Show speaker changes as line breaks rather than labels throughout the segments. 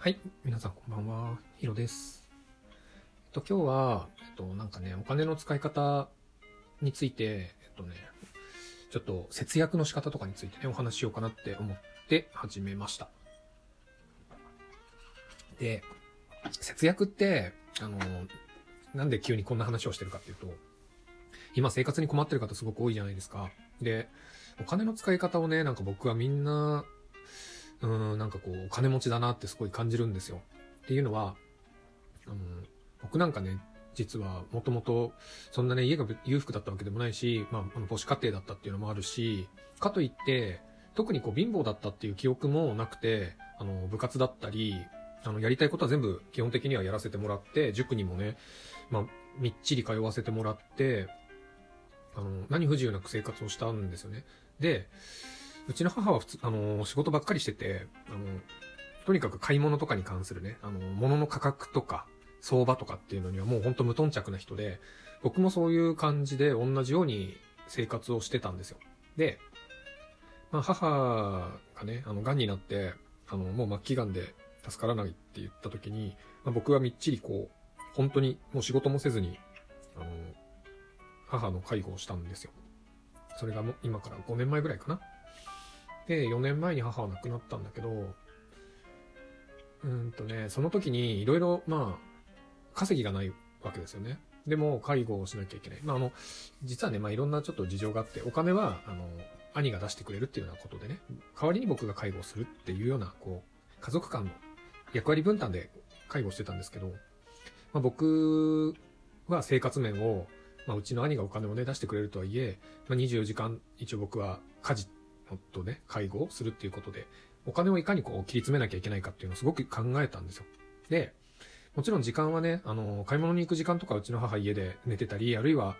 はい、皆さんこんばんは。ヒロです。えっと、今日は、えっと、なんかね、お金の使い方について、えっとね、ちょっと節約の仕方とかについてね、お話しようかなって思って始めました。で、節約って、あの、なんで急にこんな話をしてるかっていうと、今生活に困ってる方すごく多いじゃないですか。で、お金の使い方をね、なんか僕はみんな、うん、なんかこう、お金持ちだなってすごい感じるんですよ。っていうのは、あの、僕なんかね、実はもともと、そんなね、家が裕福だったわけでもないし、まあ、あの母子家庭だったっていうのもあるし、かといって、特にこう、貧乏だったっていう記憶もなくて、あの、部活だったり、あの、やりたいことは全部基本的にはやらせてもらって、塾にもね、まあ、みっちり通わせてもらって、あの、何不自由なく生活をしたんですよね。で、うちの母は普通、あの、仕事ばっかりしてて、あの、とにかく買い物とかに関するね、あの、物の価格とか、相場とかっていうのにはもうほんと無頓着な人で、僕もそういう感じで同じように生活をしてたんですよ。で、まあ母がね、あの、癌になって、あの、もう末期癌で助からないって言った時に、まあ、僕はみっちりこう、本当にもう仕事もせずに、あの、母の介護をしたんですよ。それがもう今から5年前ぐらいかな。で、4年前に母は亡くなったんだけど、うんとね、その時にいろいろ、まあ、稼ぎがないわけですよね。でも、介護をしなきゃいけない。まあ、あの、実はね、まあ、いろんなちょっと事情があって、お金は、あの、兄が出してくれるっていうようなことでね、代わりに僕が介護するっていうような、こう、家族間の役割分担で介護してたんですけど、まあ、僕は生活面を、まあ、うちの兄がお金をね、出してくれるとはいえ、まあ、24時間、一応僕は家事とね、介護をするっていうことで、お金をいかにこう切り詰めなきゃいけないかっていうのをすごく考えたんですよ。で、もちろん時間はね、あの、買い物に行く時間とかうちの母家で寝てたり、あるいは、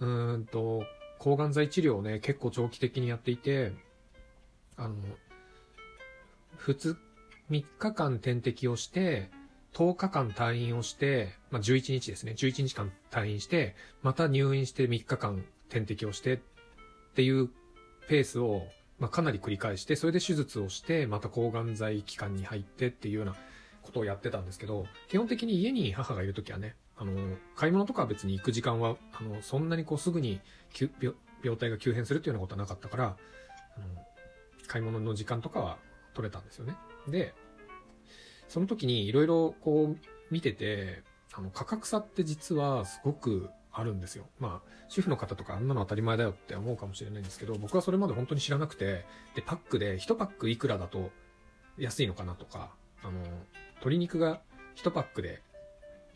うーんと、抗がん剤治療をね、結構長期的にやっていて、あの、普通、3日間点滴をして、10日間退院をして、まあ、11日ですね。11日間退院して、また入院して3日間点滴をしてっていうペースを、まあ、かなり繰り返して、それで手術をして、また抗がん剤期間に入ってっていうようなことをやってたんですけど、基本的に家に母がいるときはね、あの、買い物とかは別に行く時間は、あの、そんなにこうすぐに急病病態が急変するっていうようなことはなかったから、あの、買い物の時間とかは取れたんですよね。で、その時にいろいろこう見てて、あの、価格差って実はすごくあるんですよ。まあ、主婦の方とかあんなの当たり前だよって思うかもしれないんですけど、僕はそれまで本当に知らなくて、で、パックで1パックいくらだと安いのかなとか、あの、鶏肉が1パックで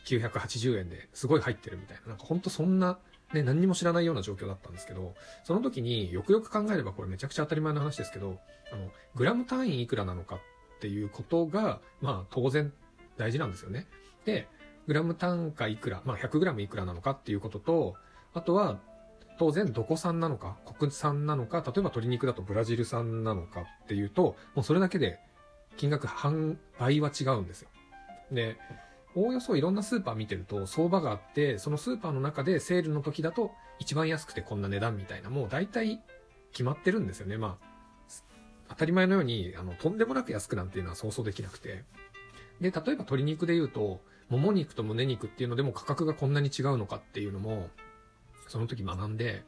980円ですごい入ってるみたいな、なんか本当そんな、ね、何にも知らないような状況だったんですけど、その時によくよく考えればこれめちゃくちゃ当たり前の話ですけど、あの、グラム単位いくらなのかっていうことが、まあ当然大事なんですよね。で、グラム単価いくら、まあ100グラムいくらなのかっていうことと、あとは、当然どこ産なのか、国産なのか、例えば鶏肉だとブラジル産なのかっていうと、もうそれだけで金額半倍は違うんですよ。で、おおよそいろんなスーパー見てると相場があって、そのスーパーの中でセールの時だと一番安くてこんな値段みたいな、もう大体決まってるんですよね。まあ、当たり前のように、あの、とんでもなく安くなんていうのは想像できなくて。で、例えば鶏肉で言うと、もも肉と胸肉っていうのでも価格がこんなに違うのかっていうのも、その時学んで、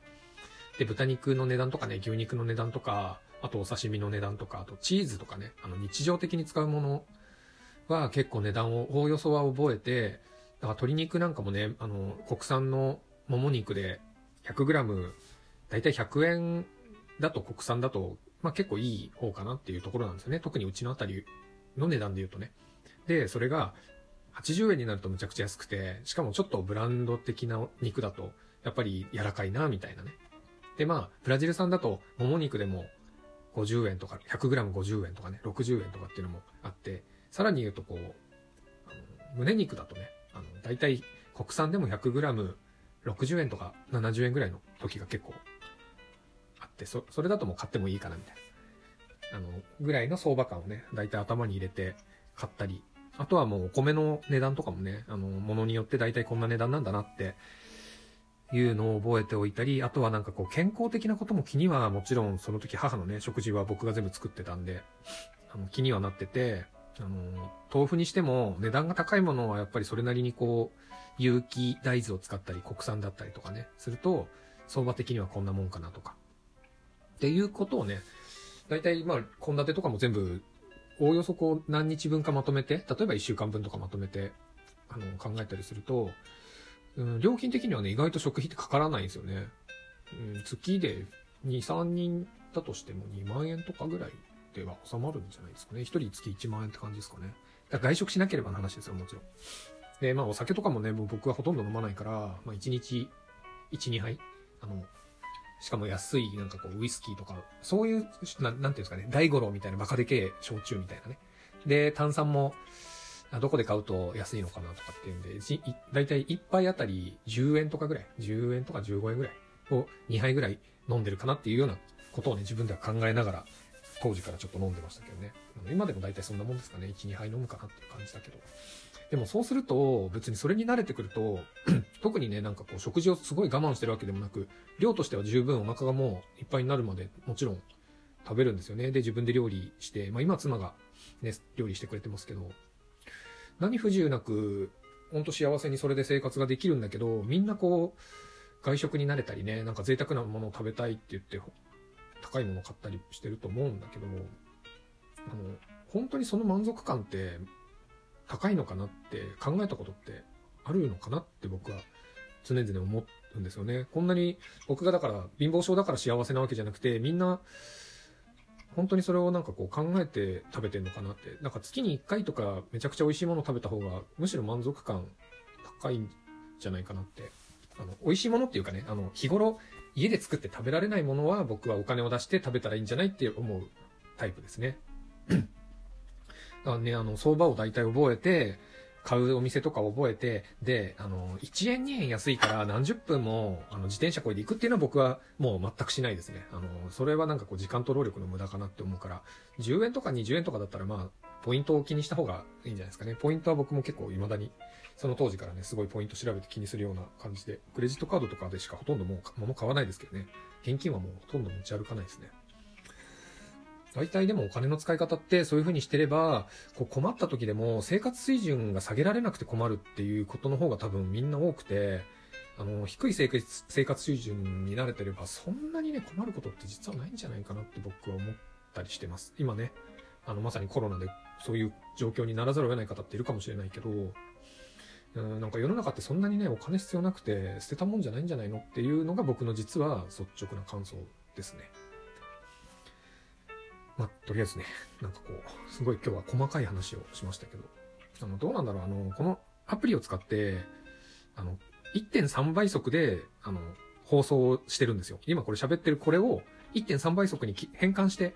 で、豚肉の値段とかね、牛肉の値段とか、あとお刺身の値段とか、あとチーズとかね、あの日常的に使うものは結構値段を、おおよそは覚えて、だから鶏肉なんかもね、あの、国産のもも肉で 100g、だいたい100円だと国産だと、まあ結構いい方かなっていうところなんですよね。特にうちのあたりの値段で言うとね。で、それが80円になるとむちゃくちゃ安くて、しかもちょっとブランド的な肉だと、やっぱり柔らかいな、みたいなね。で、まあ、ブラジル産だと、もも肉でも50円とか、100g50 円とかね、60円とかっていうのもあって、さらに言うとこう、あの胸肉だとね、あの、大体国産でも 100g60 円とか70円ぐらいの時が結構あって、そ、それだともう買ってもいいかな、みたいな。あの、ぐらいの相場感をね、大体頭に入れて買ったり、あとはもうお米の値段とかもね、あの、ものによって大体こんな値段なんだなっていうのを覚えておいたり、あとはなんかこう健康的なことも気にはもちろんその時母のね、食事は僕が全部作ってたんで、あの気にはなってて、あの、豆腐にしても値段が高いものはやっぱりそれなりにこう、有機大豆を使ったり国産だったりとかね、すると、相場的にはこんなもんかなとか。っていうことをね、大体まあ、献立とかも全部、おおよそこう何日分かまとめて、例えば1週間分とかまとめて、あの、考えたりすると、うん、料金的にはね、意外と食費ってかからないんですよね。うん、月で2、3人だとしても2万円とかぐらいでは収まるんじゃないですかね。1人月1万円って感じですかね。だから外食しなければの話ですよ、もちろん。で、まあお酒とかもね、もう僕はほとんど飲まないから、まあ1日1、2杯あの、しかも安い、なんかこう、ウイスキーとか、そういう、ななんていうんですかね、大五郎みたいなバカでけえ焼酎みたいなね。で、炭酸も、どこで買うと安いのかなとかっていうんで、だいたい1杯あたり10円とかぐらい、10円とか15円ぐらいを2杯ぐらい飲んでるかなっていうようなことをね、自分では考えながら、当時からちょっと飲んでましたけどね。今でも大体そんなもんですかね。1、2杯飲むかなっていう感じだけど。でもそうすると、別にそれに慣れてくると、特にね、なんかこう食事をすごい我慢してるわけでもなく、量としては十分お腹がもういっぱいになるまでもちろん食べるんですよね。で、自分で料理して、まあ今妻がね、料理してくれてますけど、何不自由なく、ほんと幸せにそれで生活ができるんだけど、みんなこう、外食に慣れたりね、なんか贅沢なものを食べたいって言って、高いものを買ったりしてると思うんだけど、あの、本当にその満足感って高いのかなって考えたことってあるのかなって僕は常々思うんですよね。こんなに僕がだから貧乏症だから幸せなわけじゃなくてみんな本当にそれをなんかこう考えて食べてんのかなって。なんか月に1回とかめちゃくちゃ美味しいもの食べた方がむしろ満足感高いんじゃないかなって。あの、美味しいものっていうかね、あの、日頃家で作って食べられないものは僕はお金を出して食べたらいいんじゃないって思うタイプですね。だね、あの、相場を大体覚えて、買うお店とか覚えて、で、あの、1円2円安いから何十分も、あの、自転車こいで行くっていうのは僕はもう全くしないですね。あの、それはなんかこう時間と労力の無駄かなって思うから、10円とか20円とかだったらまあ、ポイントを気にした方がいいんじゃないですかね。ポイントは僕も結構未だに、その当時からね、すごいポイント調べて気にするような感じで、クレジットカードとかでしかほとんどもう物買わないですけどね。現金はもうほとんど持ち歩かないですね。大体でもお金の使い方ってそういう風にしてれば、こう困った時でも生活水準が下げられなくて困るっていうことの方が多分みんな多くて、あの、低い生活生活水準に慣れてればそんなにね困ることって実はないんじゃないかなって僕は思ったりしてます。今ね、あの、まさにコロナでそういう状況にならざるを得ない方っているかもしれないけど、うんなんか世の中ってそんなにね、お金必要なくて捨てたもんじゃないんじゃないのっていうのが僕の実は率直な感想ですね。まあ、とりあえずね、なんかこう、すごい今日は細かい話をしましたけど、あの、どうなんだろう、あの、このアプリを使って、あの、1.3倍速で、あの、放送してるんですよ。今これ喋ってるこれを1.3倍速に変換して、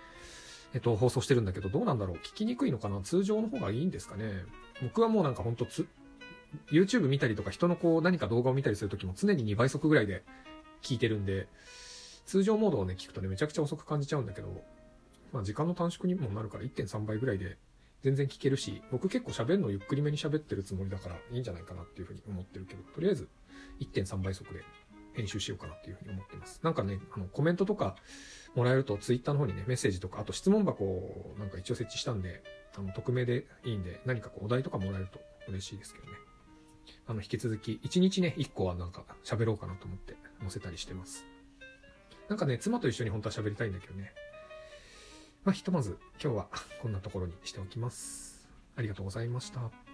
えっと、放送してるんだけど、どうなんだろう聞きにくいのかな通常の方がいいんですかね僕はもうなんかほんとつ、YouTube 見たりとか人のこう何か動画を見たりするときも常に2倍速ぐらいで聞いてるんで、通常モードをね、聞くとね、めちゃくちゃ遅く感じちゃうんだけど、まあ時間の短縮にもなるから1.3倍ぐらいで全然聞けるし、僕結構喋るのゆっくりめに喋ってるつもりだからいいんじゃないかなっていうふうに思ってるけど、とりあえず1.3倍速で編集しようかなっていうふうに思ってます。なんかね、あの、コメントとかもらえると Twitter の方にね、メッセージとか、あと質問箱をなんか一応設置したんで、あの、匿名でいいんで、何かこうお題とかもらえると嬉しいですけどね。あの、引き続き、1日ね、1個はなんか喋ろうかなと思って載せたりしてます。なんかね、妻と一緒に本当は喋りたいんだけどね。まあ、ひとまず今日はこんなところにしておきます。ありがとうございました。